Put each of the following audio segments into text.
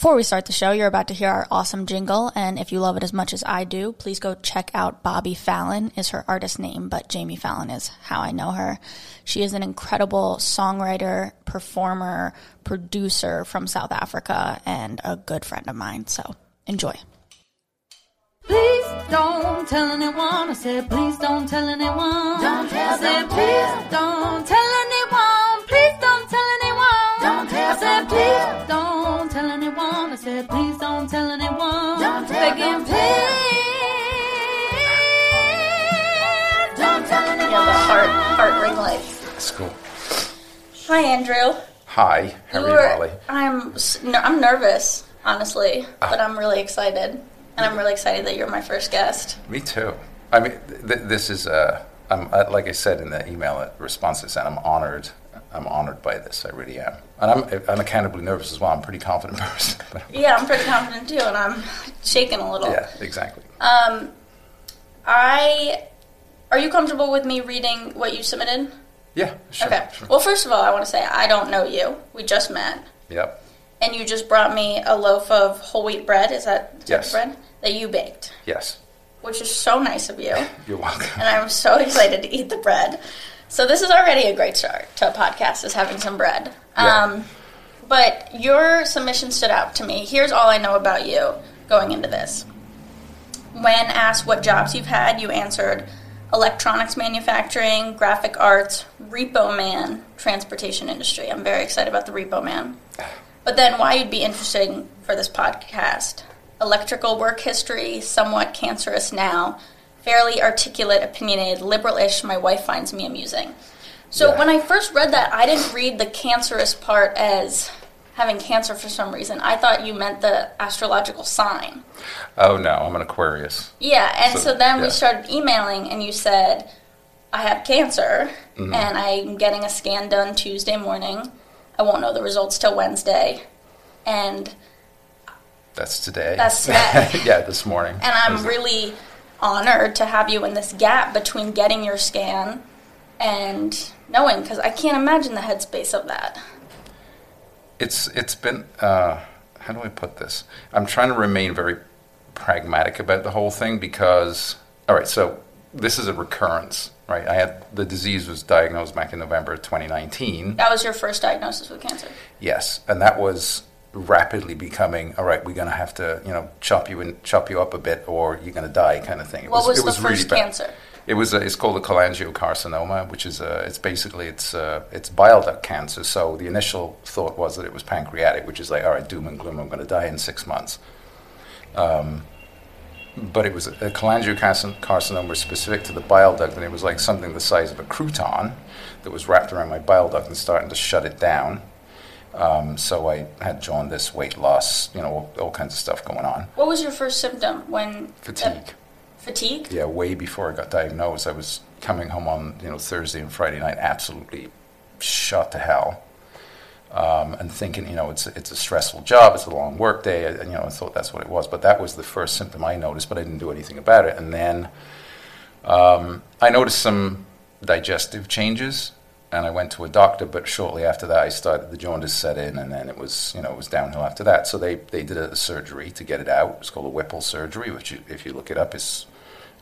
Before we start the show, you're about to hear our awesome jingle, and if you love it as much as I do, please go check out Bobby Fallon is her artist name, but Jamie Fallon is how I know her. She is an incredible songwriter, performer, producer from South Africa, and a good friend of mine. So enjoy. Please don't tell anyone. I said, please don't tell anyone. Don't tell, I said, don't please don't tell anyone. Please don't tell anyone. Don't tell, I said, don't please don't tell anyone. I said, please don't tell anyone. Don't tell, Begging, don't tell. please Don't tell anyone. Yeah, the heart, heart ring lights. That's cool. Hi, Andrew. Hi, how are you, Molly? I'm I'm nervous, honestly, but I'm really excited, and I'm really excited that you're my first guest. Me too. I mean, th- this is, uh, I'm, uh, like I said in the email uh, response I sent, I'm honored. I'm honored by this. I really am. And I'm, I'm nervous as well. I'm a pretty confident person. Yeah, I'm pretty confident too, and I'm shaking a little. yeah, exactly. Um, I are you comfortable with me reading what you submitted? Yeah, sure. okay. sure. Well, first of all, I want to say I don't know you. We just met, Yep. and you just brought me a loaf of whole wheat bread. Is that Yes. bread that you baked? Yes. Which is so nice of you. You're welcome. and I'm so excited to eat the bread. So this is already a great start to a podcast, is having some bread. Yeah. Um, but your submission stood out to me. Here's all I know about you going into this. When asked what jobs you've had, you answered electronics manufacturing, graphic arts, repo man, transportation industry. I'm very excited about the repo man. But then why you'd be interesting for this podcast. Electrical work history, somewhat cancerous now, fairly articulate, opinionated, liberal-ish, my wife finds me amusing. So Yeah. when I first read that, I didn't read the cancerous part as having cancer for some reason. I thought you meant the astrological sign. Oh, no, I'm an Aquarius. Yeah, and so, So, then we started emailing, and you said, I have cancer, Mm-hmm. and I'm getting a scan done Tuesday morning. I won't know the results till Wednesday. And That's today. That's today. yeah, this morning. and I'm really honored to have you in this gap between getting your scan and knowing, because I can't imagine the headspace of that. It's it's been uh, how do I put this? I'm trying to remain very pragmatic about the whole thing because all right, so this is a recurrence, right? I had the disease was diagnosed back in November 2019. That was your first diagnosis with cancer. Yes, and that was rapidly becoming all right. We're going to have to you know chop you and chop you up a bit, or you're going to die, kind of thing. It What was, it the first bad. cancer? It was. A, it's called a cholangiocarcinoma, which is a. It's basically it's uh it's bile duct cancer. So the initial thought was that it was pancreatic, which is like all right, doom and gloom. I'm going to die in six months. Um, but it was a, a cholangiocarcinoma was specific to the bile duct, and it was like something the size of a crouton that was wrapped around my bile duct and starting to shut it down. Um, so I had jaundice, weight loss, you know, all, all kinds of stuff going on. What was your first symptom when Fatigue. fatigue? yeah, way before I got diagnosed. I was coming home on you know Thursday and Friday night, absolutely shot to hell, um, and thinking you know it's it's a stressful job, it's a long work day, and you know I thought that's what it was. But that was the first symptom I noticed, but I didn't do anything about it. And then um, I noticed some digestive changes. And I went to a doctor, but shortly after that, I started the jaundice set in, and then it was, you know, it was downhill after that. So they, they did a surgery to get it out. It's called a Whipple surgery, which, if you look it up, is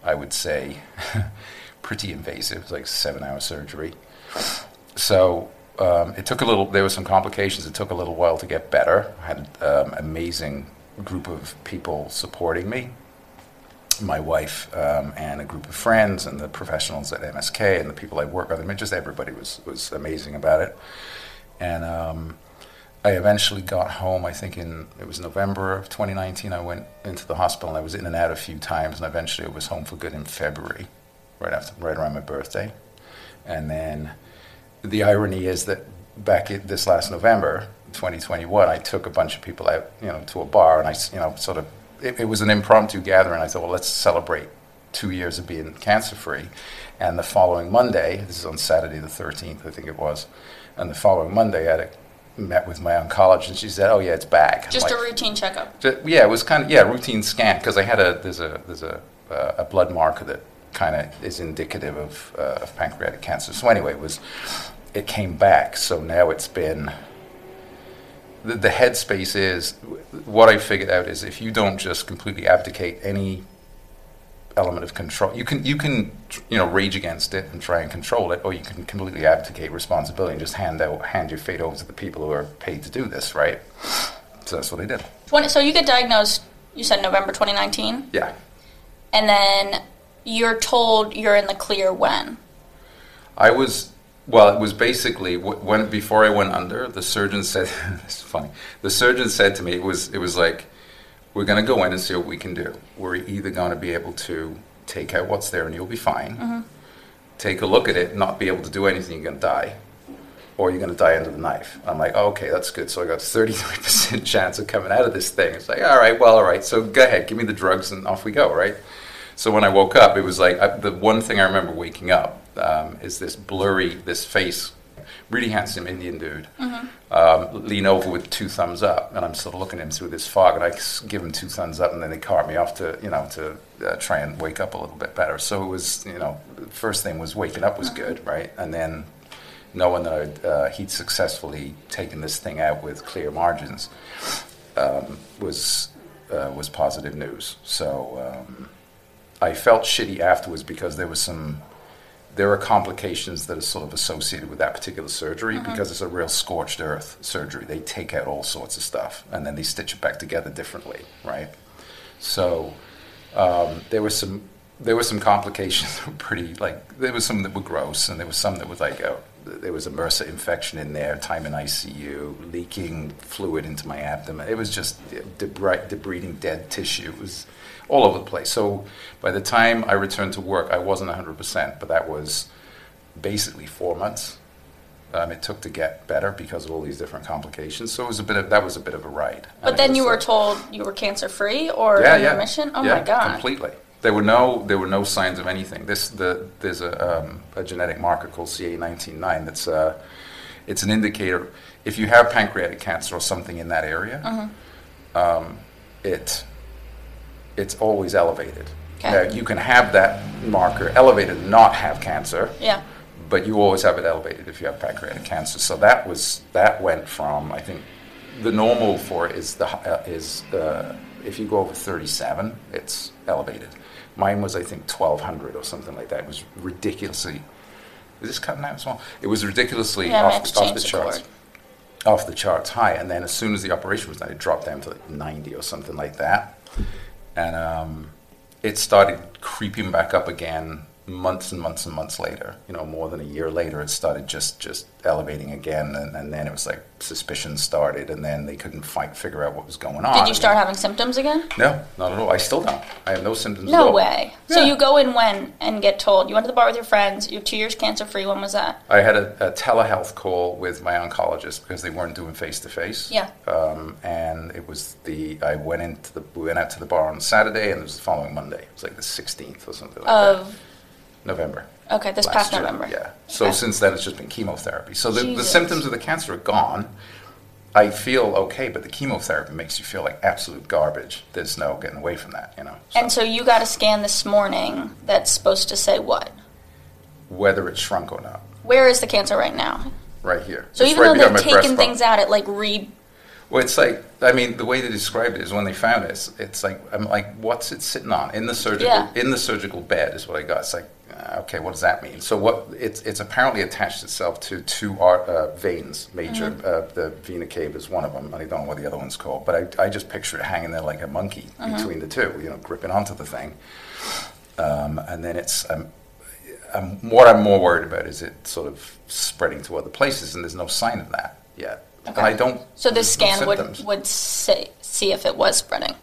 I would say, pretty invasive. It's like seven hour surgery. So um, it took a little, there were some complications. It took a little while to get better. I had um, amazing group of people supporting me my wife um, and a group of friends and the professionals at MSK and the people I work with. I mean, just everybody was, was amazing about it. And um, I eventually got home, I think in, it was November of 2019, I went into the hospital and I was in and out a few times and eventually I was home for good in February, right after, right around my birthday. And then the irony is that back in this last November, 2021, I took a bunch of people out, you know, to a bar and I, you know, sort of, it, it was an impromptu gathering. I thought, well, let's celebrate two years of being cancer free. And the following Monday, this is on Saturday the 13th, I think it was, and the following Monday I had a, met with my oncologist and she said, oh yeah, it's back. Just a routine checkup. Yeah, it was kind of yeah routine scan because I had a there's a there's a uh, a blood marker that kind of is indicative of, uh, of pancreatic cancer. So anyway, it was it came back. So now it's been the, the headspace is what I figured out is if you don't just completely abdicate any element of control, you can you can you know rage against it and try and control it, or you can completely abdicate responsibility and just hand out hand your fate over to the people who are paid to do this, right? So that's what I did. 20, so you get diagnosed, you said November 2019, Yeah. and then you're told you're in the clear when? I was well. It was basically when before I went under. The surgeon said, "It's funny." The surgeon said to me, "It was it was like we're going to go in and see what we can do. We're either going to be able to take out what's there and you'll be fine. Mm-hmm. Take a look at it, not be able to do anything, you're going to die, or you're going to die under the knife." I'm like, oh, "Okay, that's good." So I got 33 percent chance of coming out of this thing. It's like, all right, well, all right. So go ahead, give me the drugs and off we go, right? So when I woke up, it was like I, the one thing I remember waking up um, is this blurry, this face, really handsome Indian dude, um, lean over with two thumbs up, and I'm sort of looking at him through this fog, and I give him two thumbs up, and then they cart me off to you know to uh, try and wake up a little bit better. So it was you know the first thing was waking up was good, right, and then knowing that I'd, uh, he'd successfully taken this thing out with clear margins um, was uh, was positive news. So um, I felt shitty afterwards because there was some there are complications that are sort of associated with that particular surgery because it's a real scorched earth surgery. They take out all sorts of stuff and then they stitch it back together differently, right? So um, there was some there were some complications that were pretty like there was some that were gross and there was some that was like oh, there was a MRSA infection in there, time in ICU, leaking fluid into my abdomen. It was just debri- debriding dead tissue. It was all over the place. So by the time I returned to work, I wasn't 100%, but that was basically four months. Um, it took to get better because of all these different complications. So it was a bit of that was a bit of a ride. But And then you were uh, told you were cancer free or yeah, in yeah. remission? Oh yeah, my god. completely. There were no there were no signs of anything. This the there's a, um, a genetic marker called CA199 that's uh, it's an indicator if you have pancreatic cancer or something in that area, Mm-hmm. um, it it's always elevated. Okay. Now, you can have that marker elevated and not have cancer, Yeah. but you always have it elevated if you have pancreatic cancer. So that was that went from I think the normal for it is the uh, is uh, if you go over 37, it's elevated. Mine was I think 1200 or something like that. It was ridiculously. Is this cutting out as well? It was ridiculously Yeah, off, off the charts. cord. Off the charts high, and then as soon as the operation was done, it dropped down to like 90 or something like that, and um, it started creeping back up again months and months and months later. You know, more than a year later, it started just just elevating again, and, and then it was like suspicion started, and then they couldn't fight figure out what was going on. Did you start having symptoms again? No, not at all. I still don't. I have no symptoms. at No way. So you go in when and get told you went to the bar with your friends. You're two years cancer free. When was that? I had a, a telehealth call with my oncologist because they weren't doing face to face. Yeah. Um, and it was the I went into the we went out to the bar on Saturday, and it was the following Monday. It was like the 16th or something like that. November. okay, this past year. November. Yeah. So Okay. since then, it's just been chemotherapy. So the, the Jesus. symptoms of the cancer are gone. I feel okay, but the chemotherapy makes you feel like absolute garbage. There's no getting away from that, you know. So And so you got a scan this morning that's supposed to say what? whether it's shrunk or not, Where is the cancer right now? right here. So It's even right though behind they've my taken breastbone. things out, it like re. Well, it's like I mean, the way they described it is when they found it, it's, it's like I'm like, what's it sitting on in the surgical Yeah. in the surgical bed is what I got. It's like, okay, what does that mean? So what it's it's apparently attached itself to two art, uh, veins, major. Mm-hmm. Uh, the vena cava is one of them. I don't know what the other one's called, but I, I just picture it hanging there like a monkey Mm-hmm. between the two, you know, gripping onto the thing. Um, and then it's um, um, what I'm more worried about is it sort of spreading to other places, and there's no sign of that yet. And I don't. So this there's no scan would would say see if it was spreading.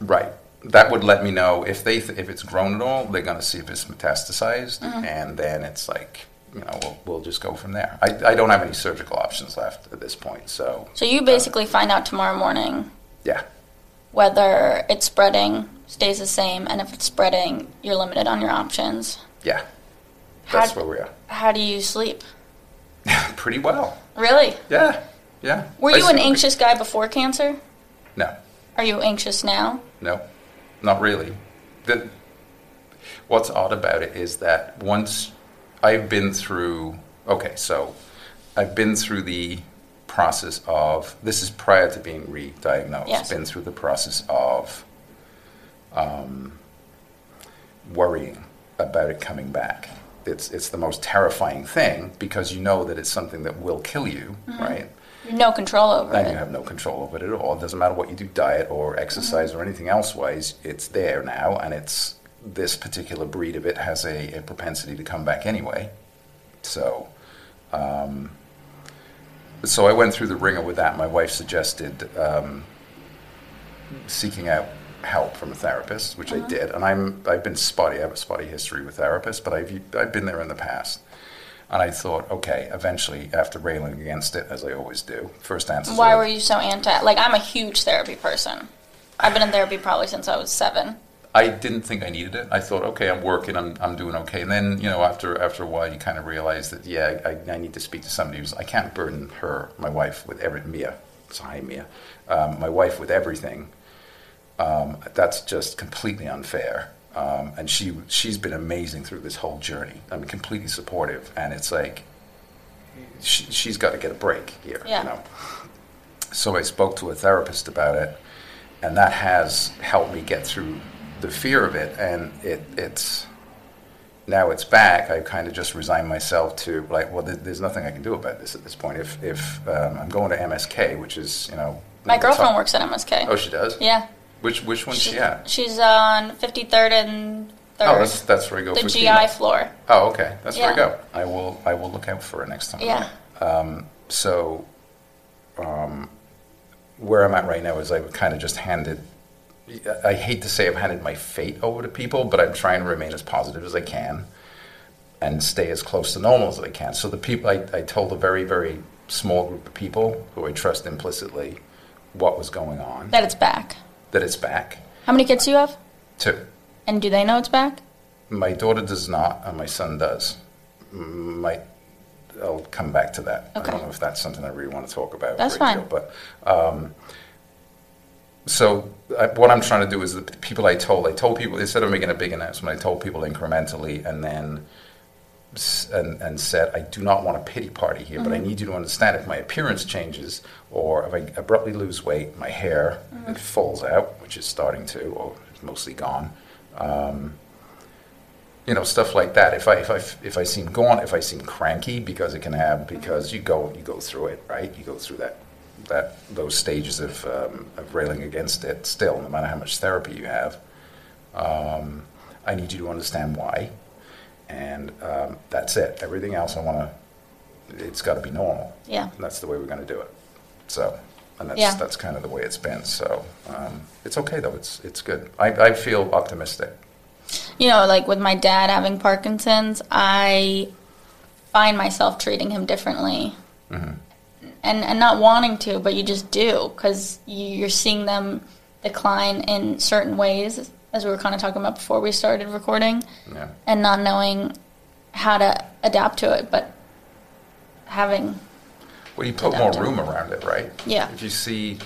Right. That would let me know if they th- if it's grown at all. They're going to see if it's metastasized, Mm-hmm. and then it's like you know we'll, we'll just go from there. I, I don't have any surgical options left at this point, so So you basically find out tomorrow morning yeah, whether it's spreading, stays the same, and if it's spreading, you're limited on your options. yeah. How- That's where we are. How do you sleep? Pretty well. Really? Yeah, yeah. Were I you an anxious guy before cancer? No, Are you anxious now? no, not really. The, what's odd about it is that once I've been through, okay, so I've been through the process of this is prior to being re-diagnosed. Yes. Been through the process of um, worrying about it coming back. It's it's the most terrifying thing because you know that it's something that will kill you, right? No control over And it. you have no control over it at all. It doesn't matter what you do, diet or exercise or anything else wise, it's there now, and it's this particular breed of it has a, a propensity to come back anyway. So, um, so I went through the ringer with that. My wife suggested um, seeking out help from a therapist, which I did, and I'm I've been spotty. I have a spotty history with therapists, but I've I've been there in the past. And I thought, okay, eventually, after railing against it, as I always do, first answer. Why were you so anti? Like, I'm a huge therapy person. I've been in therapy probably since I was seven. I didn't think I needed it. I thought, okay, I'm working, I'm, I'm doing okay. And then, you know, after after a while, you kind of realize that, yeah, I, I need to speak to somebody who's, I can't burden her, my wife, with every, Mia, so hi, Mia, um, my wife with everything. Um, that's just completely unfair. Um, and she she's been amazing through this whole journey. I mean, completely supportive. And it's like, she, she's got to get a break here, Yeah. you know. So I spoke to a therapist about it, and that has helped me get through the fear of it. And it, it's now it's back. I kind of just resigned myself to like, well, there- there's nothing I can do about this at this point. If if um, I'm going to MSK, which is you know My one of the girlfriend works at MSK. Oh, she does. Yeah. Which which one's she, She- at? She's on 53rd and 3rd. Oh, that's that's where I go the GI floor. Oh, okay. That's where I go. I will I will look out for her next time. Yeah. Um, so, um, where I'm at right now is I've kind of just handed. I hate to say I've handed my fate over to people, but I'm trying to remain as positive as I can and stay as close to normal as I can. So the people I, I told a very very small group of people who I trust implicitly what was going on, That it's back. That it's back. How many kids do you have? Two. And do they know it's back? My daughter does not, and my son does. My, I'll come back to that. Okay. I don't know if that's something I really want to talk about. That's fine. deal, but um, so I, what I'm trying to do is the people I told, I told people instead of making a big announcement, I told people incrementally, and then and, and said, I do not want a pity party here, but I need you to understand if my appearance changes or if I abruptly lose weight, my hair it falls out, which is starting to, or is mostly gone. Um, you know, stuff like that. If I if I if I seem gaunt, if I seem cranky, because it can have because you go you go through it, right? You go through that that those stages of um, of railing against it. Still, no matter how much therapy you have, um, I need you to understand why, and um, that's it. Everything else, I want to. It's got to be normal. Yeah. And that's the way we're going to do it. So, and that's Yeah. that's kind of the way it's been. So, um, it's okay though. It's it's good. I, I feel optimistic. You know, like with my dad having Parkinson's, I find myself treating him differently. Mm-hmm. And, and not wanting to, but you just do because you're seeing them decline in certain ways, as we were kind of talking about before we started recording, Yeah. and not knowing how to adapt to it, but having Well, you put more room around it, right? Yeah. If you see,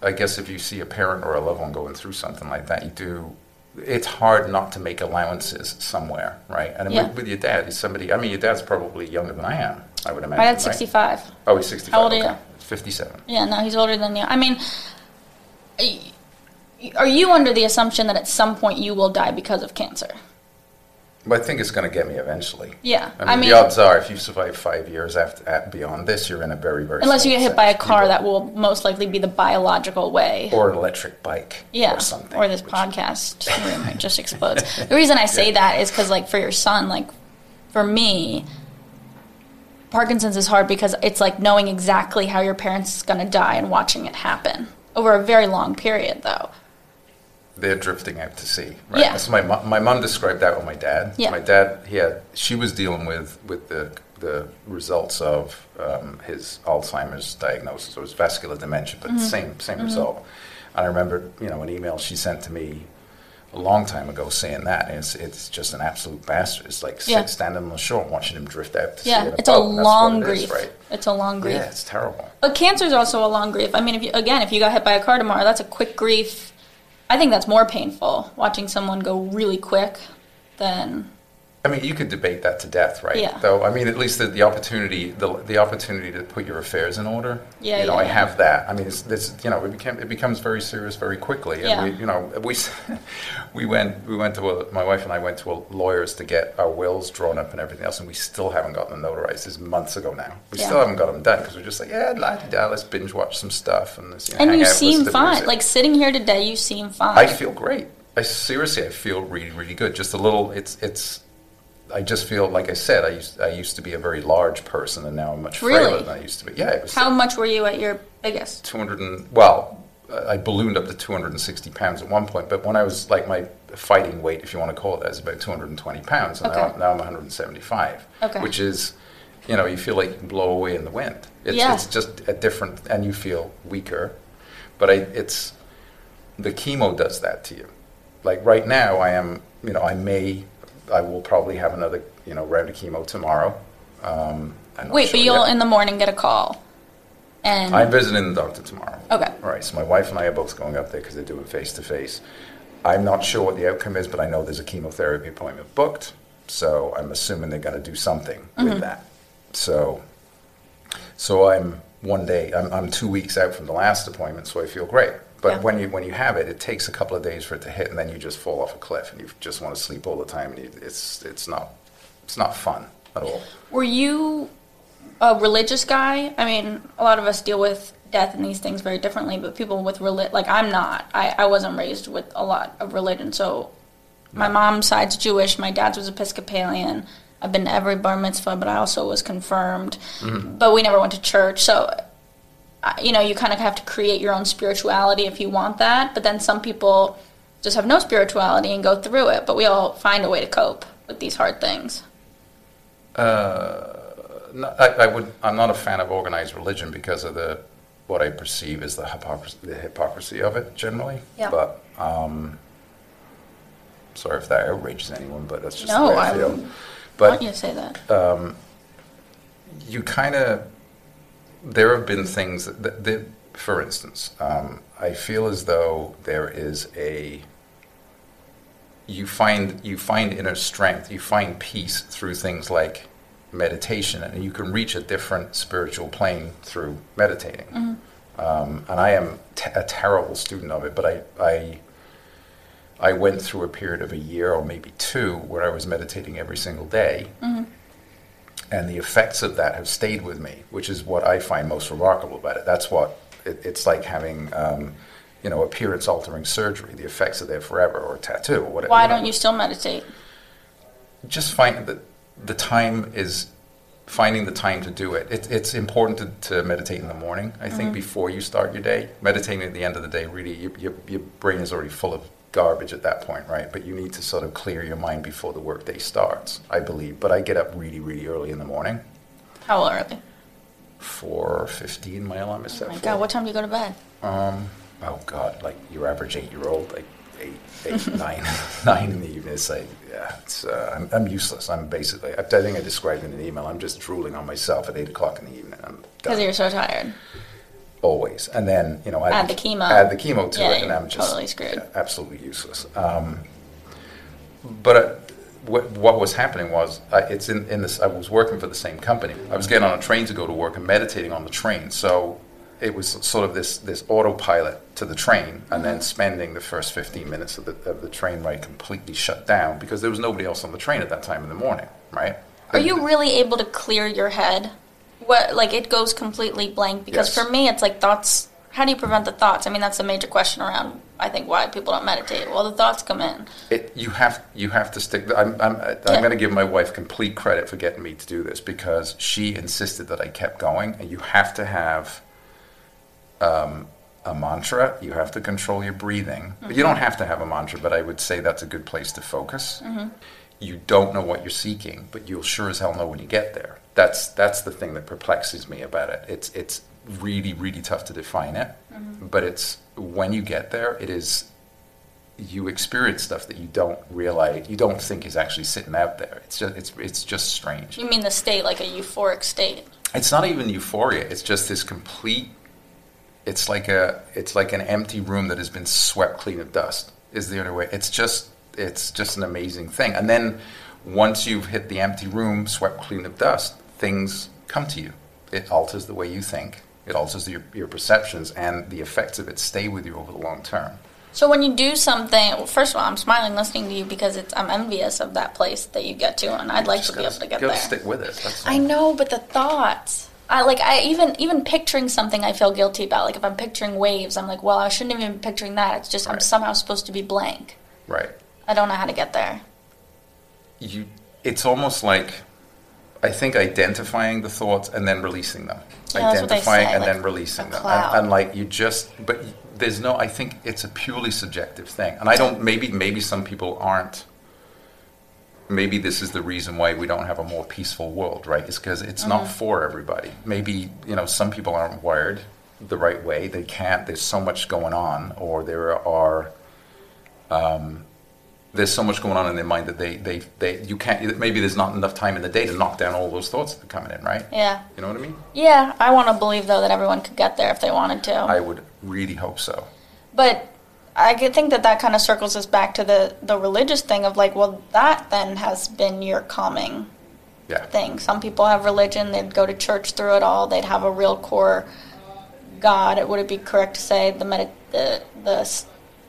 I guess if you see a parent or a loved one going through something like that, you do. It's hard not to make allowances somewhere, right? And Yeah. with, your dad, he's somebody. I mean, your dad's probably younger than I am. I would imagine. my dad's right? 65. Oh, he's sixty-five. How old are you? Fifty-seven. Yeah, no, he's older than you. I mean, are you under the assumption that at some point you will die because of cancer? But I think it's going to get me eventually. Yeah, I mean, I mean- the odds are, if you survive five years after at, beyond this, you're in a very, very Unless you get hit by a car, that will most likely be the biological way. or an electric bike, yeah, or something, or this which- podcast room just explodes. The reason I say that is because, like, for your son, like, for me, Parkinson's is hard because it's like knowing exactly how your parents is going to die and watching it happen over a very long period, though. They're drifting out to sea. Right? Yeah. That's my my mom described that with my dad. Yeah. My dad, he had she was dealing with with the the results of um, his Alzheimer's diagnosis. It was vascular dementia, but Mm-hmm. same same result. And I remember, you know, an email she sent to me a long time ago saying that. And it's it's just an absolute bastard. It's like Yeah. sit, standing on the shore watching him drift out to sea. Yeah, it's a long it is, grief. right? It's a long grief. Yeah, it's terrible. But cancer is also a long grief. I mean, if you, again, if you got hit by a car tomorrow, that's a quick grief. I think that's more painful watching someone go really quick than I mean, you could debate that to death, right? Yeah. Though, I mean, at least the, the opportunity, the, the opportunity to put your affairs in order. Yeah, You know, yeah, I yeah. have that. I mean, it's, this, you know, it became, it becomes very serious very quickly. And Yeah. we, you know, we, we went, we went to a, my wife and I went to a lawyers to get our wills drawn up and everything else, and we still haven't gotten them notarized. This is months ago now. We Yeah. still haven't got them done because we're just like, yeah, la di da, let's binge watch some stuff and, this, you know, And you out, seem fine. Like sitting here today, you seem fine. I feel great. I seriously, I feel really, really good. Just a little. It's, it's. I just feel like I said. I used, I used to be a very large person, and now I'm much frailer Really? than I used to be. Yeah, it was How much were you at your biggest? 200 and well, I ballooned up to 260 pounds at one point. But when I was like my fighting weight, if you want to call it that, is about 220 pounds, and now, Okay. now I'm 175. Okay. Which is, you know, you feel like you can blow away in the wind. It's, Yeah. it's just a different, and you feel weaker. But I, it's the chemo does that to you. Like right now, I am, you know, I may, I will probably have another, you know, round of chemo tomorrow. Um, Wait, sure but you'll yet. in the morning get a call, and I'm visiting the doctor tomorrow. Okay. All right. So my wife and I are both going up there because they do it face to face. I'm not sure what the outcome is, but I know there's a chemotherapy appointment booked. So I'm assuming they're going to do something Mm-hmm. with that. So, so I'm one day. I'm, I'm two weeks out from the last appointment, so I feel great. But Yeah. when you when you have it, it takes a couple of days for it to hit, and then you just fall off a cliff, and you just want to sleep all the time, and you, it's it's not it's not fun at all. Were you a religious guy? I mean, a lot of us deal with death and these things very differently, but people with reli- like I'm not. I, I wasn't raised with a lot of religion, so my mom's side's Jewish, my dad's was Episcopalian. I've been to every bar mitzvah, but I also was confirmed. Mm-hmm. But we never went to church, so you know, you kind of have to create your own spirituality if you want that. But then some people just have no spirituality and go through it. But we all find a way to cope with these hard things. No, I, I would. I'm not a fan of organized religion because of the what I perceive as the hypocrisy, the hypocrisy of it generally. Yeah. But um, sorry if that outrages anyone, but that's just No, the way I, I feel. But want you to say that. you kind of there have been things that, that, that for instance um, i feel as though there is a you find you find inner strength you find peace through things like meditation and you can reach a different spiritual plane through meditating. Um, and i am t- a terrible student of it but i i I went through a period of a year or maybe two where I was meditating every single day and the effects of that have stayed with me, which is what I find most remarkable about it. That's what it, it's like having, um, you know, appearance-altering surgery. The effects are there forever, or a tattoo, or whatever. Why know. don't you still meditate? just find that the time is finding the time to do it. it it's important to, to meditate in the morning. I think before you start your day, meditating at the end of the day, really, your, your, your brain is already full of garbage at that point, right? But you need to sort of clear your mind before the workday starts. I believe, but I get up really, really early in the morning. How early? Four fifteen, my alarm is set. Oh my. God, what time do you go to bed? Um, oh God, like your average eight-year-old, like eight, eight, nine, nine in the evening. It's like, yeah, it's, uh, I'm, I'm useless. I'm basically, I, I think I described in an email. I'm just drooling on myself at eight o'clock in the evening. Because you're so tired. Always, and then you know, Add the chemo. add the chemo to Yeah, it, and I'm just totally screwed. absolutely useless. Um, but uh, what, what was happening was, I, it's in, in this. I was working for the same company. I was getting on a train to go to work and meditating on the train. So it was sort of this this autopilot to the train, and then spending the first 15 minutes of the of the train ride completely shut down because there was nobody else on the train at that time in the morning, right? Are you really able to clear your head? What like it goes completely blank? Because Yes. for me, it's like thoughts. How do you prevent the thoughts? I mean, that's a major question around. I think why people don't meditate. Well, the thoughts come in. It, you have you have to stick. I'm I'm, I'm Yeah. going to give my wife complete credit for getting me to do this because she insisted that I kept going, and you have to have um, a mantra. You have to control your breathing. But you don't have to have a mantra, but I would say that's a good place to focus. You don't know what you're seeking, but you'll sure as hell know when you get there. That's that's the thing that perplexes me about it. It's it's really really tough to define it, mm-hmm. but it's when you get there, it is you experience stuff that you don't realize you don't think is actually sitting out there. It's just it's it's just strange. You mean the state, like a euphoric state? It's not even euphoria. It's just this complete. It's like a it's like an empty room that has been swept clean of dust. Is the other way. It's just it's just an amazing thing. And then once you've hit the empty room, swept clean of dust, things come to you. It alters the way you think. It alters your, your perceptions, and the effects of it stay with you over the long term. So when you do something, well, first of all, I'm smiling listening to you because it's I'm envious of that place that you get to, and I'd like to be able to get there. stick with it. That's I know, but the thoughts. I like I even even picturing something I feel guilty about. Like if I'm picturing waves, I'm like, well, I shouldn't even be picturing that. It's just I'm somehow supposed to be blank. Right. I don't know how to get there. you it's almost like I think identifying the thoughts and then releasing them. Yeah, that's what they identifying say, and like then releasing them. And, and like you just but there's no I think it's a purely subjective thing. And I don't maybe maybe some people aren't maybe this is the reason why we don't have a more peaceful world, right? It's because it's not Mm-hmm. for everybody. Maybe, you know, some people aren't wired the right way. They can't there's so much going on or there are um, there's so much going on in their mind that they, they, they you can't maybe there's not enough time in the day to knock down all those thoughts that are coming in right Yeah. you know what i mean Yeah, I want to believe though that everyone could get there if they wanted to. i would really hope so But I think that that kind of circles us back to the the religious thing of like, well, that then has been your calming yeah thing. Some people have religion; they'd go to church through it all. They'd have a real core God. Would it be correct to say the medi- the the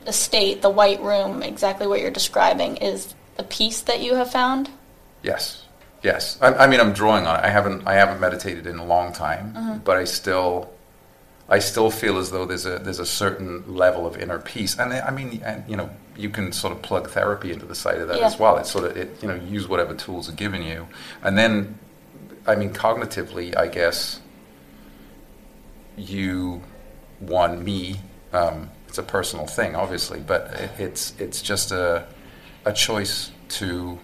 s- the state, the white room, exactly what you're describing is the peace that you have found? yes yes I, I mean i'm drawing on it i haven't i haven't meditated in a long time Mm-hmm. but i still i still feel as though there's a there's a certain level of inner peace and i mean and you know you can sort of plug therapy into the side of that Yeah. as well it's sort of it you know use whatever tools are given you and then i mean cognitively i guess you one me um, it's a personal thing obviously but it, it's it's just a a choice to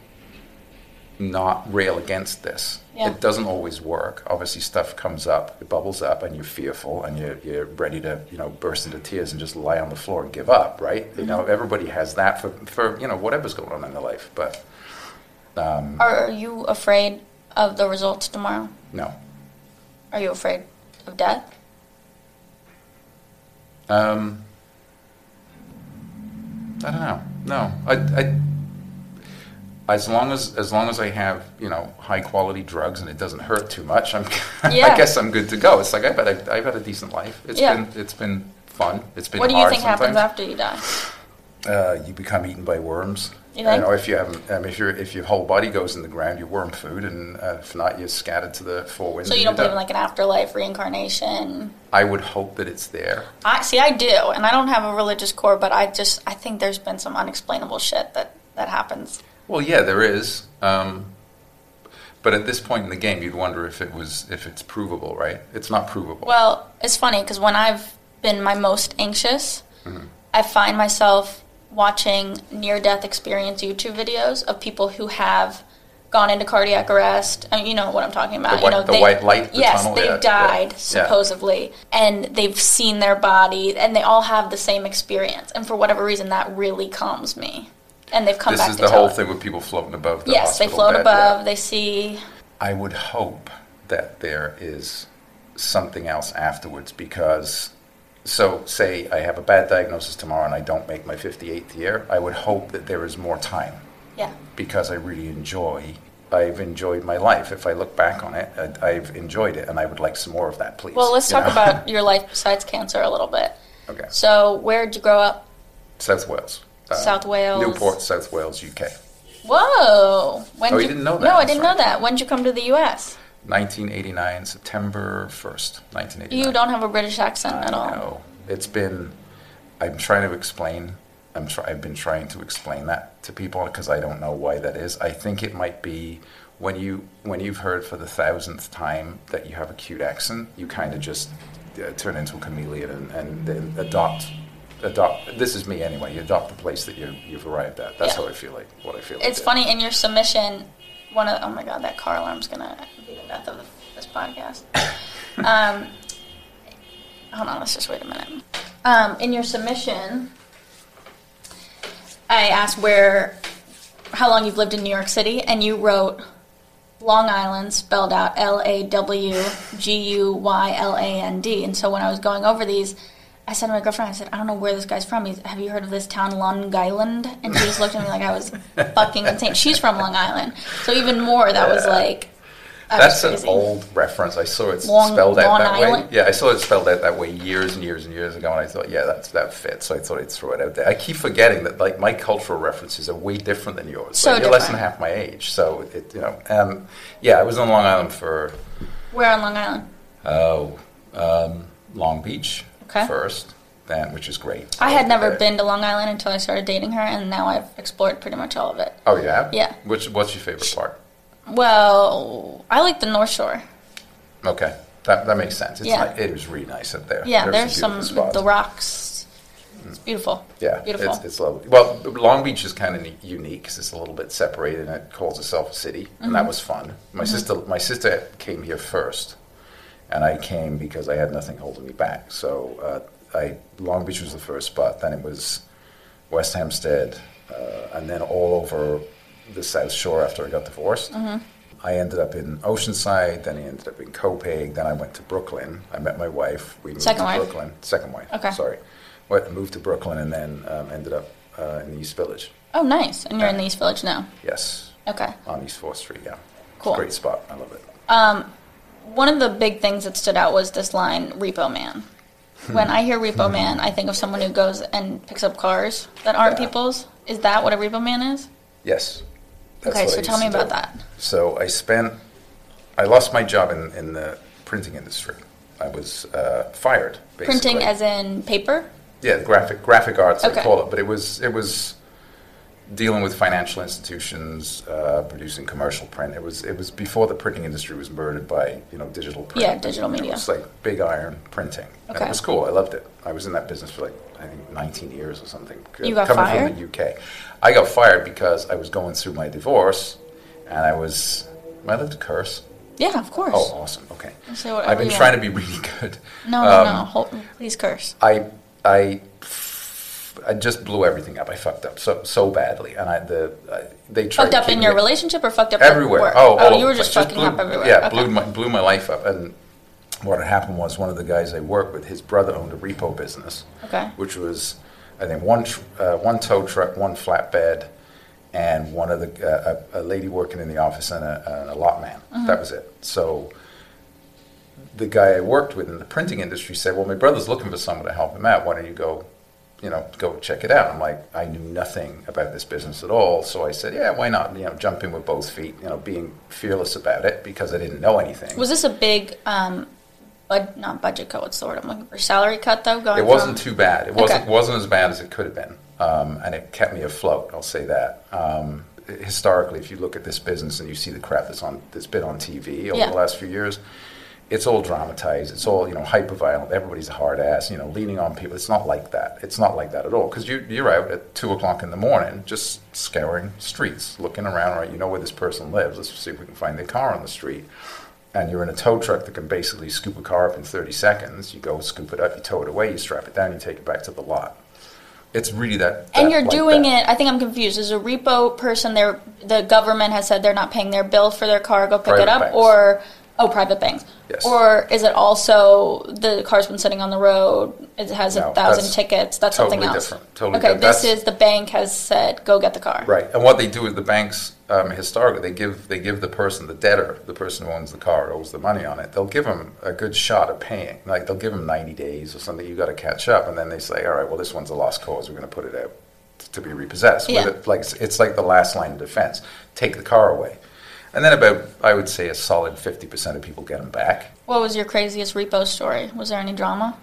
not rail against this Yeah. it doesn't always work obviously stuff comes up it bubbles up and you're fearful and you're, you're ready to you know burst into tears and just lie on the floor and give up right you know everybody has that for, for you know whatever's going on in their life but um, Are, are you afraid of the results tomorrow? no Are you afraid of death? Um, I don't know. No, I, I, as long as as long as I have you know high quality drugs and it doesn't hurt too much, I'm. Yeah. I guess I'm good to go. It's like I've had a I've had a decent life. It's Yeah. been it's been fun. It's been. What do you hard think happens sometimes. after you die? Uh, you become eaten by worms. You know, if you haven't, um, if your if your whole body goes in the ground, you're worm food, and uh, if not, you're scattered to the four winds. So you don't believe in like an afterlife, reincarnation? I would hope that it's there. I see. I do, and I don't have a religious core, but I just I think there's been some unexplainable shit that that happens. Well, yeah, there is. Um, but at this point in the game, you'd wonder if it was if it's provable, right? It's not provable. Well, it's funny because when I've been my most anxious, Mm-hmm. I find myself watching near-death experience YouTube videos of people who have gone into cardiac arrest. I mean, you know what I'm talking about. The white- you know, the white light, the yes, tunnel, they've yeah, died yeah, yeah. supposedly, and they've seen their body, and they all have the same experience. And for whatever reason, that really calms me. And they've come this back is to the whole it. thing with people floating above. The Yes, they float bed, above. They see. I would hope that there is something else afterwards because. So, say I have a bad diagnosis tomorrow and I don't make my 58th year, I would hope that there is more time. Yeah. because I really enjoy. I've enjoyed my life. If I look back on it, I, I've enjoyed it, and I would like some more of that, please. Well, let's You talk know? about your life besides cancer a little bit. okay. So, where did you grow up? South Wales. Uh, South Wales. Newport, South Wales, UK. Whoa! When Oh, you didn't know that? No, I didn't know that. When did you come to the U.S.? 1989, September 1st, 1989. You don't have a British accent I at all. know. It's been. I'm trying to explain. I'm try, I've been trying to explain that to people because I don't know why that is. I think it might be when you when you've heard for the thousandth time that you have a cute accent, you kind of just uh, turn into a chameleon and, and then adopt adopt. This is me anyway. You adopt the place that you you've arrived at. That's Yeah. how I feel like. What I feel. It's like. funny in your submission. One of oh my god, that car alarm's gonna death of the, this podcast. um, hold on, let's just wait a minute. Um, in your submission, I asked where, how long you've lived in New York City, and you wrote Long Island, spelled out L A W G U Y L A N D. And so when I was going over these, I said to my girlfriend, I said, I don't know where this guy's from. He's, have you heard of this town, Long Island? And she just looked at me like I was fucking insane. She's from Long Island, so even more. That was like That's an old reference. I saw it Long- spelled out Long that Island? way. Yeah, I saw it spelled out that way years and years and years ago, and I thought, yeah, that's that fits. So I thought I'd throw it out there. I keep forgetting that like my cultural references are way different than yours. So Like, you're less than different. half my age, so it you know. Um, yeah, I was on Long Island for Where on Long Island? oh um, Long Beach Okay. first, then which is great. I had never Uh, been to Long Island until I started dating her, and now I've explored pretty much all of it. Oh yeah, Yeah. Which what's your favorite part? Well, I like the North Shore. Okay, that that makes sense. It's Yeah. like, it was really nice up there. Yeah, there's some beautiful spots. the rocks. It's beautiful. Yeah, beautiful. It's, it's lovely. Well, Long Beach is kind of unique because it's a little bit separated, and it calls itself a city, and Mm-hmm. that was fun. My sister, my sister came here first, and I came because I had nothing holding me back. So, uh, I Long Beach was the first spot. Then it was West Hempstead, uh, and then all over the South Shore after I got divorced. Mm-hmm. I ended up in Oceanside, then I ended up in Copiague, then I went to Brooklyn. I met my wife. We moved Second to wife? Brooklyn. Second wife. Okay. Sorry. Went, moved to Brooklyn and then um, ended up uh, in the East Village. oh, nice. And you're in the East Village now. Yes, Okay. on East 4th Street, yeah. Cool. Great spot. I love it. One of the big things that stood out was this line, Repo Man. Hmm. When I hear Repo Man, I think of someone who goes and picks up cars that aren't Yeah. people's. Is that what a Repo Man is? Yes. Okay, I so tell me about do. that. So I spent, I lost my job in, in the printing industry. I was uh, fired, basically. Printing as in paper? Yeah, graphic graphic arts Okay. they call it, but it was it was dealing with financial institutions, uh, producing commercial print. It was it was before the printing industry was murdered by you know digital print. Yeah, digital media. It's like big iron printing, and Okay. it was cool. I loved it. I was in that business for like I think 19 years or something. You got coming fired? from the UK. I got fired because I was going through my divorce, and I was. Am I allowed to curse? Yeah, of course. Oh, awesome. Okay. I've been trying want. to be really good. No, no, Um, no. Hold, please curse. I I I just blew everything up. I fucked up so so badly, and I the I, they tried Fucked up in your relationship or fucked up everywhere. work? Oh, all you were just place. fucking blew, up everywhere. Yeah, okay. blew my blew my life up. And what had happened was one of the guys I worked with, his brother owned a repo business, Okay. which was I think one uh, one tow truck, one flatbed, and one of the uh, a, a lady working in the office and a, and a lot man. Mm-hmm. That was it. So the guy I worked with in the printing industry said, "Well, my brother's looking for someone to help him out. Why don't you go, you know, go check it out?" I'm like, I knew nothing about this business at all, so I said, "Yeah, why not? You know, jump in with both feet. You know, being fearless about it because I didn't know anything." Was this a big, um, bud, not budget cut? What's the word I'm looking for? Salary cut though. Going It wasn't from, too bad. It wasn't Okay. wasn't as bad as it could have been, um, and it kept me afloat. I'll say that. Um, historically, if you look at this business and you see the crap that's on that's been on TV over Yeah. the last few years, it's all dramatized. It's all you know, hyper violent. Everybody's a hard ass. You know, leaning on people. It's not like that. It's not like that at all. Because you you're out at two o'clock in the morning, just scouring streets, looking around. Right, you know where this person lives. Let's see if we can find their car on the street and you're in a tow truck that can basically scoop a car up in 30 seconds. You go scoop it up, you tow it away, you strap it down, you take it back to the lot. It's really that. And you're like doing that. it. I think I'm confused. Is a repo person there? The government has said they're not paying their bill for their car. Go pick Private it up, banks. or oh, private banks. Yes. Or is it also the car's been sitting on the road? It has a No, thousand that's tickets. That's totally something else. different. Totally okay, different. this That's- is the bank has said go get the car. Right, and what they do is the banks um, historically they give they give the person, the debtor, the person who owns the car, owes the money on it. They'll give them a good shot at paying. Like they'll give them ninety days or something. You got to catch up, and then they say, all right, well this one's a lost cause. We're going to put it out to be repossessed. With Yeah. it, like it's like the last line of defense. Take the car away, and then about I would say a solid fifty percent of people get them back. What was your craziest repo story? Was there any drama?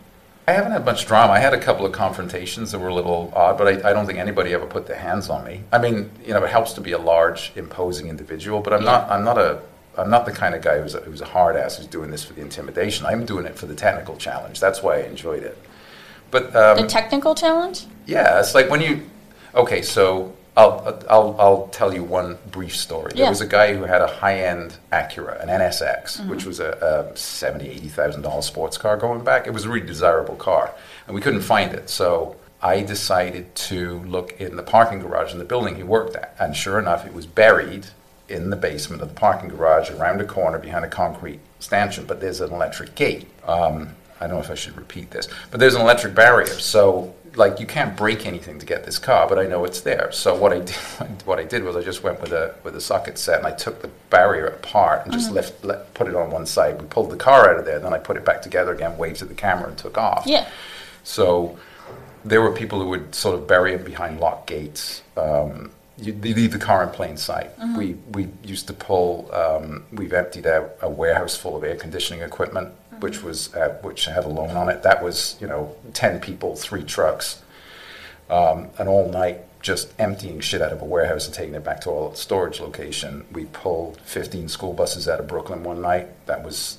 I haven't had much drama. I had a couple of confrontations that were a little odd, but I, I don't think anybody ever put their hands on me. I mean, you know, it helps to be a large, imposing individual, but I'm not. I'm not a. I'm not the kind of guy who's a, who's a hard ass who's doing this for the intimidation. I'm doing it for the technical challenge. That's why I enjoyed it. But um, The technical challenge? yeah, it's like when you. Okay, so I'll I'll I'll tell you one brief story. There Yeah. was a guy who had a high-end Acura, an NSX, which was a, a seventy, eighty thousand dollar sports car going back. It was a really desirable car, and we couldn't find it. So I decided to look in the parking garage in the building he worked at, and sure enough, it was buried in the basement of the parking garage, around a corner behind a concrete stanchion. But there's an electric gate. Um, I don't know if I should repeat this, but there's an electric barrier. So, like, you can't break anything to get this car, but I know it's there. So what I did, what I did was I just went with a with a socket set and I took the barrier apart and just left let, put it on one side. We pulled the car out of there, then I put it back together again, waved at the camera, and took off. Yeah. So there were people who would sort of bury it behind locked gates. Um, you, they leave the car in plain sight. We we used to pull. Um, we've emptied out a warehouse full of air conditioning equipment, which was uh, which had a loan on it. That was you know ten people, three trucks, um, and all night just emptying shit out of a warehouse and taking it back to our storage location. We pulled fifteen school buses out of Brooklyn one night. That was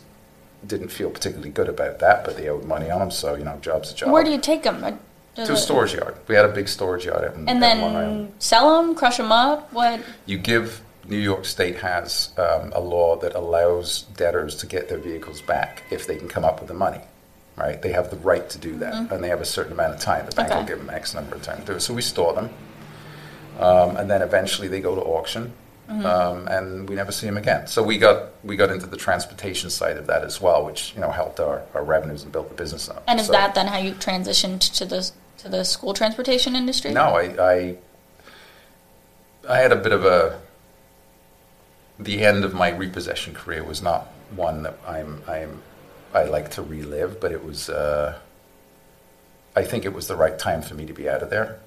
didn't feel particularly good about that, but they owed money on them, so you know, job's a job. Where do you take them? to a storage yard. We had a big storage yard in, And out in Long Island. then sell them, crush them up. What? You give New York State has um, a law that allows debtors to get their vehicles back if they can come up with the money. Right? They have the right to do that, and they have a certain amount of time. The bank will Mm-hmm. Give them X number of time to do it. So we store them, um, and then eventually they go to auction, Mm-hmm. um, and we never see them again. So we got we got into the transportation side of that as well, which you know helped our, our revenues and built the business up. And is So- that then how you transitioned to the to the school transportation industry? No, I, I, I had a bit of a. The end of my repossession career was not one that I'm, I'm, I like to relive, but it was. Uh, I think it was the right time for me to be out of there.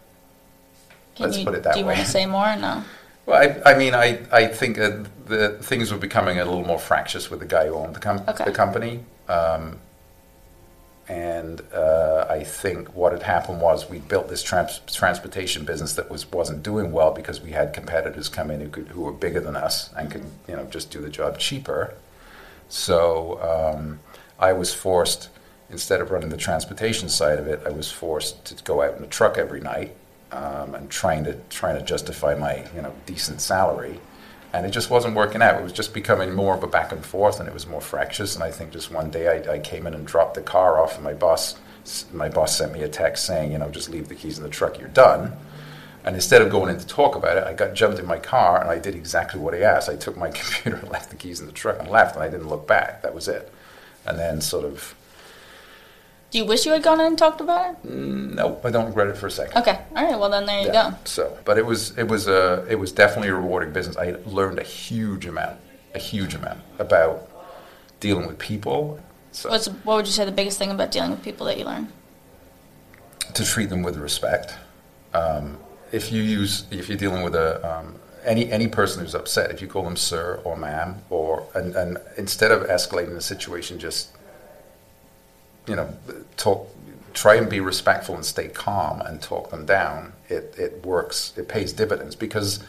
Can let's you, put it that way. Do you way. want to say more? Or no. Well, I, I mean, I, I think uh, the things were becoming a little more fractious with the guy who owned the, com- Okay. the company. Um, and uh, I think what had happened was we built this trans- transportation business that was wasn't doing well because we had competitors come in who could who were bigger than us and could you know just do the job cheaper. So um, I was forced instead of running the transportation side of it, I was forced to go out in a truck every night um, and trying to trying to justify my you know decent salary, and it just wasn't working out. It was just becoming more of a back and forth, and it was more fractious. And I think just one day I, I came in and dropped the car off, and my boss my boss sent me a text saying, you know, just leave the keys in the truck, you're done. And instead of going in to talk about it, I got jumped in my car and I did exactly what he asked. I took my computer and left the keys in the truck and left, and I didn't look back. That was it. And then sort of, Do you wish you had gone in and talked about it? nope, I don't regret it for a second. Okay. All right. Well, then there you Yeah. go. So, but it was it was a it was definitely a rewarding business. I learned a huge amount, a huge amount about dealing with people. So What's what would you say the biggest thing about dealing with people that you learned? to treat them with respect. Um, if you use if you're dealing with a um, any any person who's upset, if you call them sir or ma'am, or and, and instead of escalating the situation, just you know talk, try and be respectful and stay calm and talk them down. It it works. It pays dividends because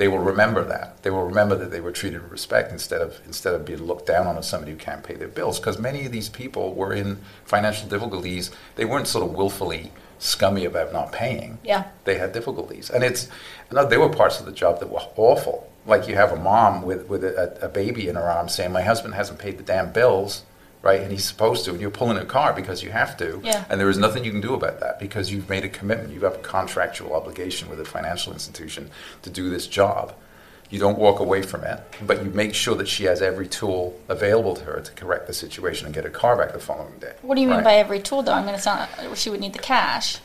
they will remember that. They will remember that they were treated with respect instead of instead of being looked down on as somebody who can't pay their bills. Because many of these people were in financial difficulties. They weren't sort of willfully scummy about not paying. Yeah. They had difficulties, and it's no, there were parts of the job that were awful. Like you have a mom with with a, a baby in her arms saying, "My husband hasn't paid the damn bills." Right, and he's supposed to, and you're pulling a car because you have to, Yeah. and there is nothing you can do about that because you've made a commitment. You have a contractual obligation with a financial institution to do this job. You don't walk away from it, but you make sure that she has every tool available to her to correct the situation and get her car back the following day. What do you mean by every tool, though? I mean, it's not. She would need the cash.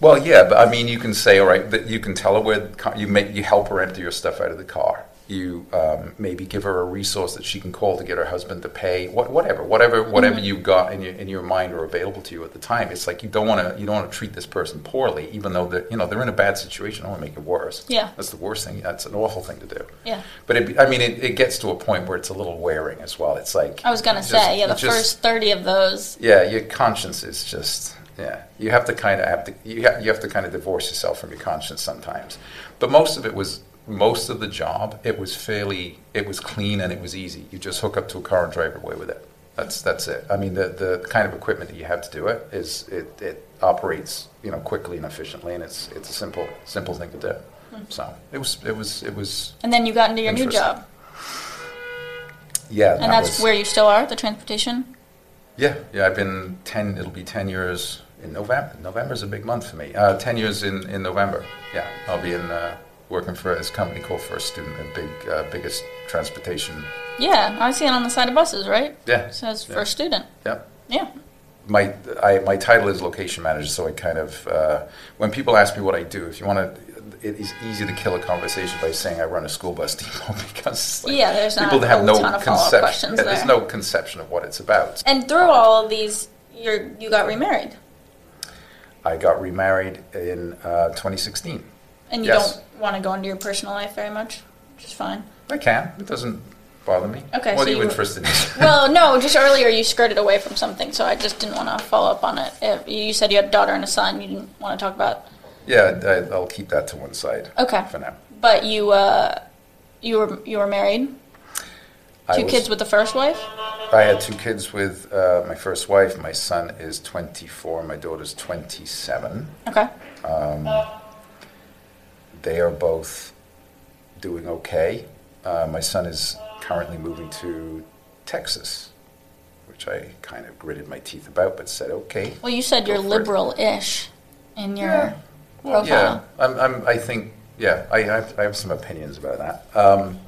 Well, yeah, but I mean, you can say, all right, that you can tell her where car, you make you help her empty your stuff out of the car. You um, maybe give her a resource that she can call to get her husband to pay. What, whatever, whatever, whatever you've got in your in your mind or available to you at the time. It's like you don't want to you don't want to treat this person poorly, even though they're you know they're in a bad situation. I don't want to make it worse. Yeah. that's the worst thing. That's an awful thing to do. Yeah. But it, I mean, it, it gets to a point where it's a little wearing as well. It's like I was gonna just- say, yeah, the just- first thirty of those. yeah, your conscience is just yeah. You have to kind of have to you have, you have to kind of divorce yourself from your conscience sometimes. But most of it was most of the job. It was fairly it was clean and it was easy. You just hook up to a car and drive away with it. That's that's it. I mean, the the kind of equipment that you have to do it is it, it operates you know quickly and efficiently, and it's it's a simple simple thing to do. So it was it was it was And then you got into your new job, yeah. and that that's was- where you still are, the transportation. Yeah, yeah, I've been 10, it'll be 10 years in November. November's a big month for me. Uh, 10 years in, in November. Yeah, I'll be in, uh, working for this company called First Student, the big, uh, biggest transportation. Yeah, I see it on the side of buses, right? Yeah. It says yeah. first student. Yeah, Yeah. my I, my title is location manager, so I kind of uh, when people ask me what I do, if you want to. It is easy to kill a conversation by saying I run a school bus depot because like, Yeah, there's people have no conception. yeah, there's there. no conception of what it's about. And through all of these, you're you got remarried, I got remarried in uh, 2016. And you Yes. don't want to go into your personal life very much, which is fine. I can. It doesn't bother me. Okay, What so are you, you were- interested in? Well, no, just earlier you skirted away from something, so I just didn't want to follow up on it. If you said you had a daughter and a son. You didn't want to talk about. yeah, I, I'll keep that to one side Okay, for now. but you uh, you were you were married, I two was- kids with the first wife. I had two kids with uh, my first wife. My son is 24. My daughter's 27. Okay, They are both doing okay. Uh, my son is currently moving to Texas, which I kind of gritted my teeth about, but said okay. well, you said you're liberal-ish in your Yeah. profile. Yeah, I'm, I'm, I think, yeah, I have, I have some opinions about that. Um,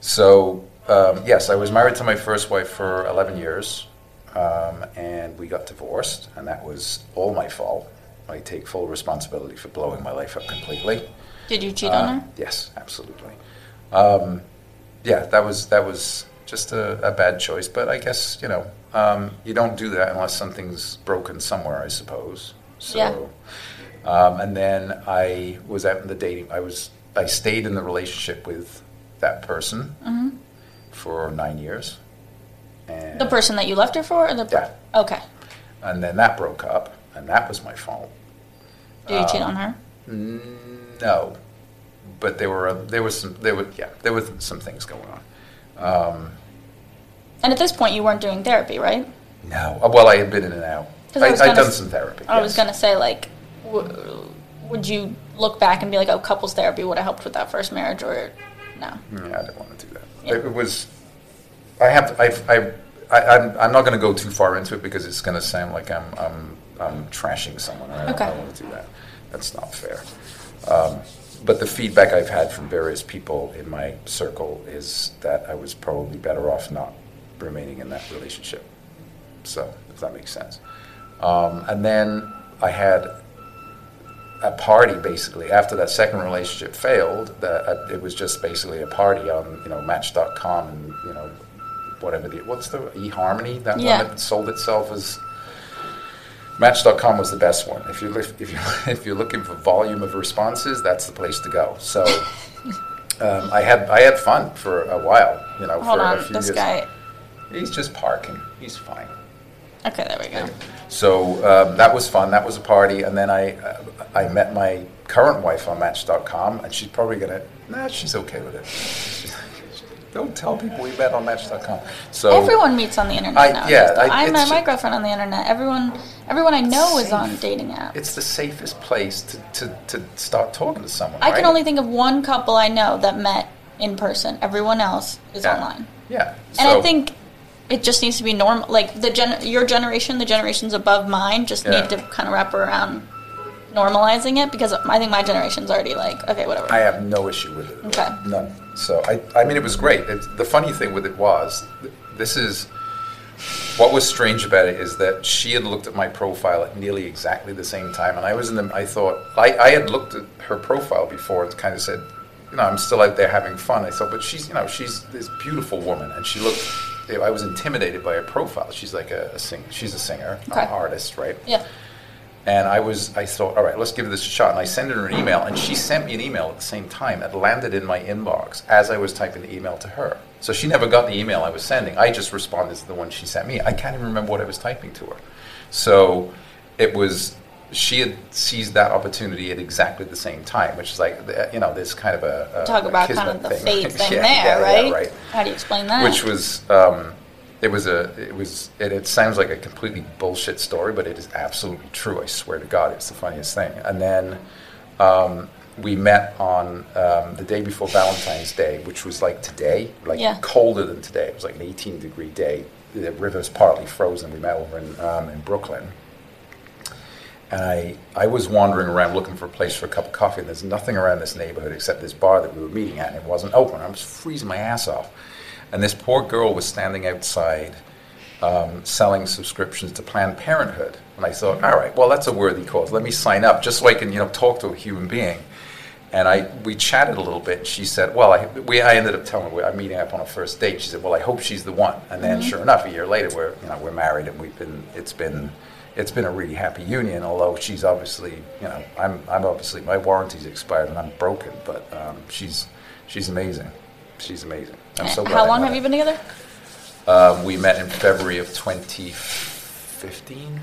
so, um, yes, I was married to my first wife for 11 years, um, and we got divorced, and that was all my fault. I take full responsibility for blowing my life up completely. Did you cheat Uh, on her? Yes, absolutely. Um, yeah, that was that was just a, a bad choice, but I guess you know um, you don't do that unless something's broken somewhere, I suppose. So, Yeah. um, and then I was out in the dating. I was I stayed in the relationship with that person for nine years, and Mm-hmm. The person that you left her for, or the Yeah. okay? and then that broke up, and that was my fault. Did you cheat on her? No, but there were there was some there were yeah there were some things going on. Um, And at this point, you weren't doing therapy, right? no, Uh, well I had been in and out. I I, was I'd done s- some therapy. I was gonna say like, w- would you look back and be like, oh, couples therapy would have helped with that first marriage, or no? Yeah, I didn't want to do that. Yeah. It, was. I have. I've, I. I, I'm, I'm not going to go too far into it because it's going to sound like I'm, I'm, I'm trashing someone. I don't, I Okay. don't want to do that. That's not fair. Um, but the feedback I've had from various people in my circle is that I was probably better off not remaining in that relationship. So, if that makes sense. Um, and then I had a party basically after that second relationship failed. That uh, it was just basically a party on you know Match.com and you know whatever the what's the eHarmony that Yeah. one that sold itself as. Match.com was the best one. If you're if you if you're looking for volume of responses, that's the place to go. So um, I had I had fun for a while. You know, Hold for on, a few this years. guy. He's just parking. He's fine. Okay, there we go. So um, that was fun. That was a party, and then I uh, I met my current wife on Match.com, and she's probably gonna. Nah, she's okay with it. Don't tell people we met on Match.com. So Everyone meets on the internet I- now. yeah, I- I, met my girlfriend on the internet. Everyone, everyone I know is on dating apps. It's the safest place to, to, to start talking to someone. I can only think of one couple I know that met in person. Everyone else is Yeah. online. Yeah. And I So- think it just needs to be normal. Like the gen- your generation, the generations above mine, just Yeah. need to kind of wrap around normalizing it because I think my generation's already like, okay, whatever. I have no issue with it. Okay. None. So I, I mean, it was great. It, the funny thing with it was, th- this is what was strange about it is that she had looked at my profile at nearly exactly the same time, and I was in the. I thought I, I had looked at her profile before and kind of said, you know, I'm still out there having fun. I thought, but she's, you know, she's this beautiful woman, and she looked. I was intimidated by her profile. She's like a, a sing. She's a singer, Okay. an artist, right? yeah. And I was, I thought, all right, let's give this a shot. And I sent her an email, and she sent me an email at the same time. It landed in my inbox as I was typing the email to her. So she never got the email I was sending. I just responded to the one she sent me. I can't even remember what I was typing to her. So it was, she had seized that opportunity at exactly the same time, which is like, you know, there's kind of a, a Talk a about kind of the thing. fate thing Yeah, there, yeah, right? Yeah, right How do you explain that? which was um, it was a it was it, it sounds like a completely bullshit story, but it is absolutely true. I swear to God, it's the funniest thing. And then um, we met on um, the day before Valentine's Day, which was like today, like Yeah. colder than today. It was like an 18 degree day. The river's partly frozen. We met over in um, in Brooklyn. And I, I was wandering around looking for a place for a cup of coffee, and there's nothing around this neighborhood except this bar that we were meeting at, and it wasn't open. I was freezing my ass off. And this poor girl was standing outside um, selling subscriptions to Planned Parenthood. And I thought, all right, well, that's a worthy cause. Let me sign up just so I can, you know, talk to a human being. And I, we chatted a little bit. And she said, "Well, I, we, I ended up telling her I'm meeting up on a first date." She said, "Well, I hope she's the one." And then, sure enough, a year later, we're, you know, we're married, and we've been, it's been, it's been a really happy union. Although she's obviously, you know, I'm, I'm obviously my warranty's expired and I'm broken, but um, she's, she's amazing. She's amazing. I'm so glad. How I long met have her. you been together? Um, we met in February of 2015.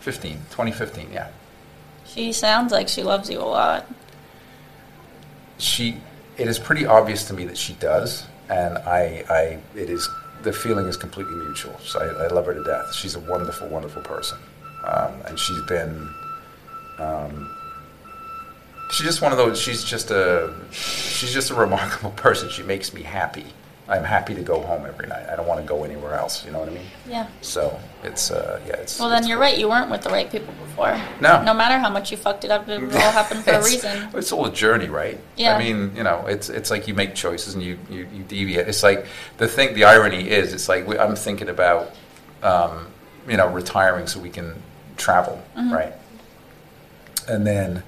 15, 2015, yeah. She sounds like she loves you a lot. She, it is pretty obvious to me that she does, and I, I, it is, the feeling is completely mutual. So I, I love her to death. She's a wonderful, wonderful person, um, and she's been, um, she's just one of those. She's just a, she's just a remarkable person. She makes me happy. I'm happy to go home every night. I don't want to go anywhere else. You know what I mean? Yeah. So it's, uh, yeah, it's. Well, then it's you're great. right. You weren't with the right people before. No. No matter how much you fucked it up, it all happened for a reason. It's all a journey, right? Yeah. I mean, you know, it's it's like you make choices and you, you, you deviate. It's like the thing. The irony is, it's like we, I'm thinking about, um, you know, retiring so we can travel, Mm-hmm. right? And then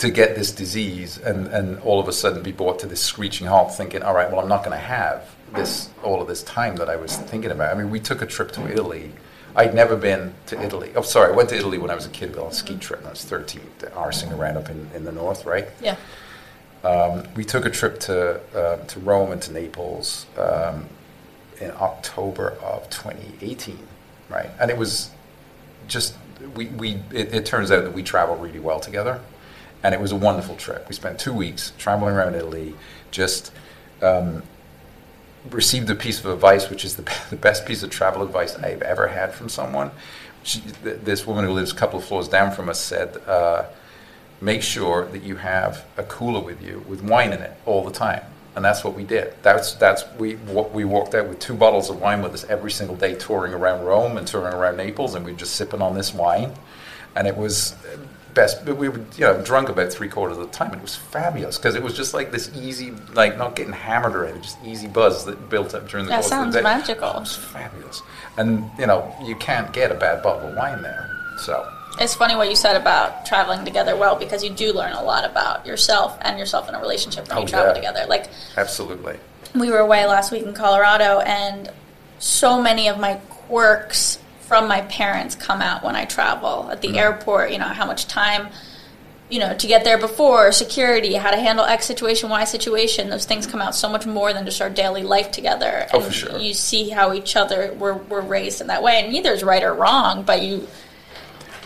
to get this disease and, and all of a sudden be brought to this screeching halt, thinking, all right, well, I'm not going to have this all of this time that I was thinking about. I mean, we took a trip to Italy. I'd never been to Italy. Oh, sorry, I went to Italy when I was a kid on a ski trip. when I was 13, arsing around up in, in the north, right? Yeah. Um, we took a trip to uh, to Rome and to Naples um, in October of 2018, right? And it was just we, we it, it turns out that we travel really well together, and it was a wonderful trip. We spent two weeks traveling around Italy, just. Um, received a piece of advice, which is the, the best piece of travel advice I've ever had from someone. She, th- this woman who lives a couple of floors down from us said, uh, make sure that you have a cooler with you with wine in it all the time. And that's what we did. That's that's we what we walked out with two bottles of wine with us every single day, touring around Rome and touring around Naples, and we were just sipping on this wine, and it was best. But we were you know drunk about three quarters of the time. It was fabulous because it was just like this easy, like not getting hammered or anything, just easy buzz that built up during the That course sounds of the day. magical. It was fabulous, and you know you can't get a bad bottle of wine there. So It's funny what you said about traveling together well because you do learn a lot about yourself and yourself in a relationship when Oh, you travel yeah. together. Like absolutely. we were away last week in Colorado, and so many of my quirks from my parents come out when I travel. At the Mm. airport, you know, how much time, you know, to get there before, security, how to handle X situation, Y situation. Those things come out so much more than just our daily life together. Oh, and for sure. You see how each other were, were raised in that way, and neither is right or wrong, but you.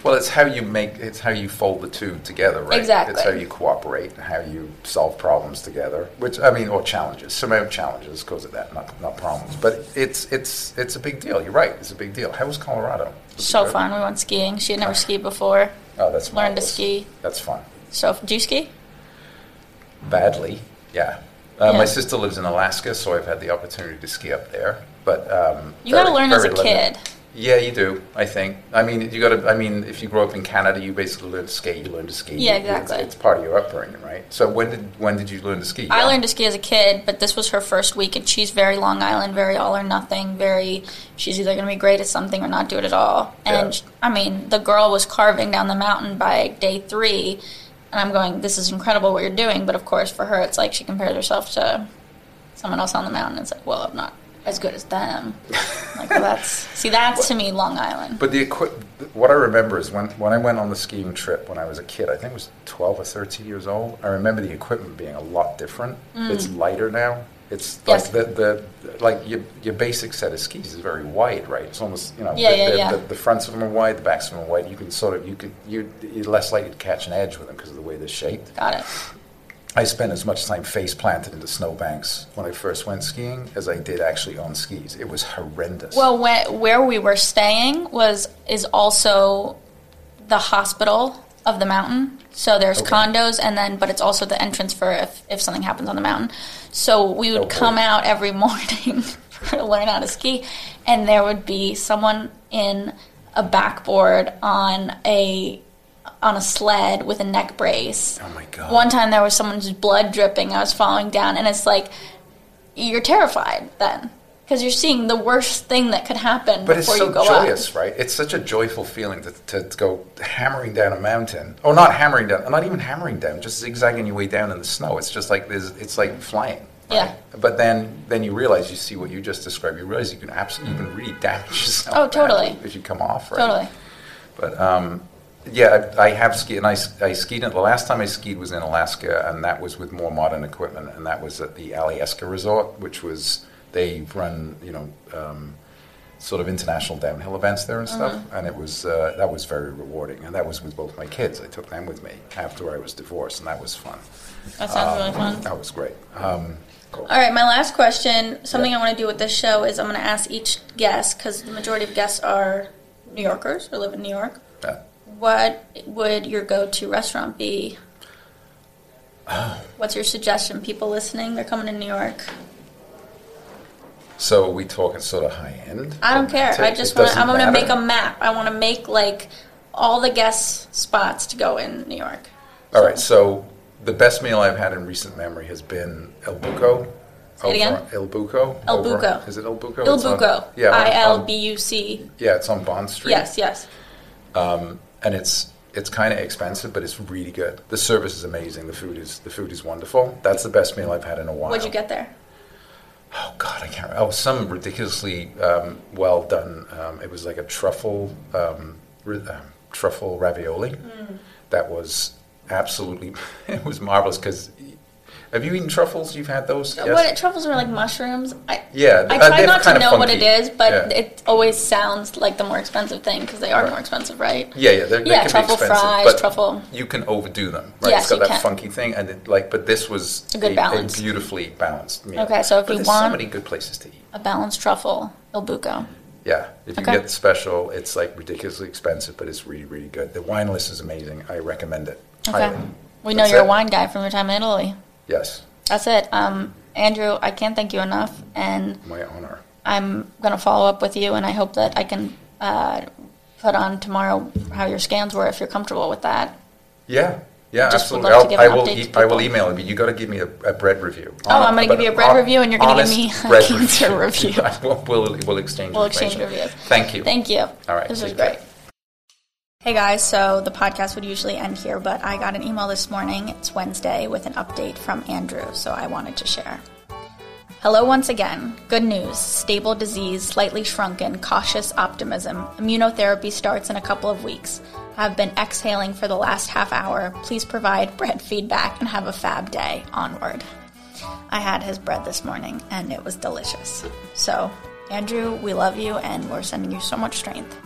Well, it's how you make it's how you fold the two together, right? Exactly. It's how you cooperate and how you solve problems together. Which I mean, or challenges. Some of challenges because of that, not not problems. But it's it's it's a big deal. You're right. It's a big deal. How was Colorado? Was So fun. We went skiing. She had never skied before. Oh, that's fun. Learned to ski. That's fun. So, do you ski? Badly, yeah. Uh, Yeah. My sister lives in Alaska, so I've had the opportunity to ski up there. But um, You got to learn as a limited. kid. Yeah, you do. I think. I mean, you got to. I mean, if you grow up in Canada, you basically learn to skate. You learn to ski. Yeah, exactly. It's, part of your upbringing, right? So when did when did you learn to ski? I learned to ski as a kid, but this was her first week, and she's very Long Island, very all or nothing, very. She's either going to be great at something or not do it at all. And Yeah. I mean, the girl was carving down the mountain by day three, and I'm going, "This is incredible what you're doing." But of course, for her, it's like she compares herself to someone else on the mountain. It's like, well, I'm not as good as them. like, well, that's see, that's to me Long Island. But the what I remember is when, when I went on the skiing trip when I was a kid, I think it was 12 or 13 years old, I remember the equipment being a lot different. It's lighter now. It's like Mm. Yes. the, the like your, your basic set of skis is very wide, right? It's almost you know Yeah, the, yeah, the, yeah. The, the fronts of them are wide, the backs of them are wide. You can sort of you could you you're less likely to catch an edge with them because of the way they're shaped. Got it. I spent as much time face planted into snowbanks when I first went skiing as I did actually on skis. It was horrendous. Well, when, where we were staying was is also the hospital of the mountain. So there's Okay. condos, and then but it's also the entrance for if if something happens on the mountain. So we would Oh, boy. come out every morning to learn how to ski, and there would be someone in a backboard on a on a sled with a neck brace. oh my god. One time there was someone's blood dripping. I was falling down, and it's like you're terrified then. because you're seeing the worst thing that could happen But it's before so you go joyous, up. right? It's such a joyful feeling to, to, to go hammering down a mountain, or not hammering down, not even hammering down, just zigzagging your way down in the snow. It's just like there's, it's like flying. right? Yeah. But then, then you realize you see what you just described. You realize you can absolutely, you can really damage yourself. Oh, totally. If you come off, right? Totally. But um, yeah, I, I have skied, and I, I skied. The last time I skied was in Alaska, and that was with more modern equipment, and that was at the Alyeska Resort, which was they run you know um, sort of international downhill events there and stuff, and it was uh, that was very rewarding, and that was with both my kids. I took them with me after I was divorced, and that was fun. That sounds really fun. That was great. Um, cool. All right, my last question. Something Yeah. I want to do with this show is I'm going to ask each guest because the majority of guests are New Yorkers or live in New York. Yeah. What would your go-to restaurant be? What's your suggestion? People listening, they're coming to New York. So are we talking sort of high end? I don't care. I just want. I'm going to make a map. I want to make like all the guest spots to go in New York. All right, so the best meal I've had in recent memory has been El Buco. Say it again? El Buco. El over- Buco. Is it El Buco? Il It's on- Buco. yeah, I L B U C. Yeah, it's on Bond Street. Yes, yes. Um, and it's it's kind of expensive, but it's really good. The service is amazing. The food is the food is wonderful. That's the best meal I've had in a while. What'd you get there? Oh God, I can't. remember. Oh, some ridiculously um, well done. Um, it was like a truffle um, um, truffle ravioli. Mm. That was absolutely. It was marvelous because. Have you eaten truffles? You've had those? Yes? What truffles are like mushrooms? I, Yeah, I uh, try not to know what it is, but Yeah. it always sounds like the more expensive thing because they are Right. more expensive, right? Yeah, yeah, they're, they Yeah, can truffle be expensive, fries, truffle- You can overdo them, right? Yes, it's got that can. funky thing, and it, like, but this was A good balance. beautifully balanced meal. Okay, so if But you want- so many good places to eat. A balanced truffle, Il Buco. Yeah, if you Okay. get the special, it's like ridiculously expensive, but it's really, really good. The wine list is amazing. I recommend it. Okay. highly. We know That's you're a wine guy from your time in Italy. Yes, That's it. Um, Andrew, I can't thank you enough, and my honor. I'm going to follow up with you, and I hope that I can uh, put on tomorrow how your scans were if you're comfortable with that. Yeah, yeah, Just absolutely. to I'll- give I an will. update E- to I will email it, but you got to give me a, a bread review. Oh, I'm gonna give you a bread review and you're gonna give me a cancer review. we'll, we'll, we'll exchange. We'll exchange reviews. Thank you. Thank you. All right, This was great. care. Hey guys, so the podcast would usually end here, but I got an email this morning. It's Wednesday with an update from Andrew, so I wanted to share. Hello once again. Good news. Stable disease, slightly shrunken, cautious optimism. Immunotherapy starts in a couple of weeks. Have been exhaling for the last half hour. Please provide bread feedback and have a fab day. Onward. I had his bread this morning and it was delicious. So, Andrew, we love you and we're sending you so much strength.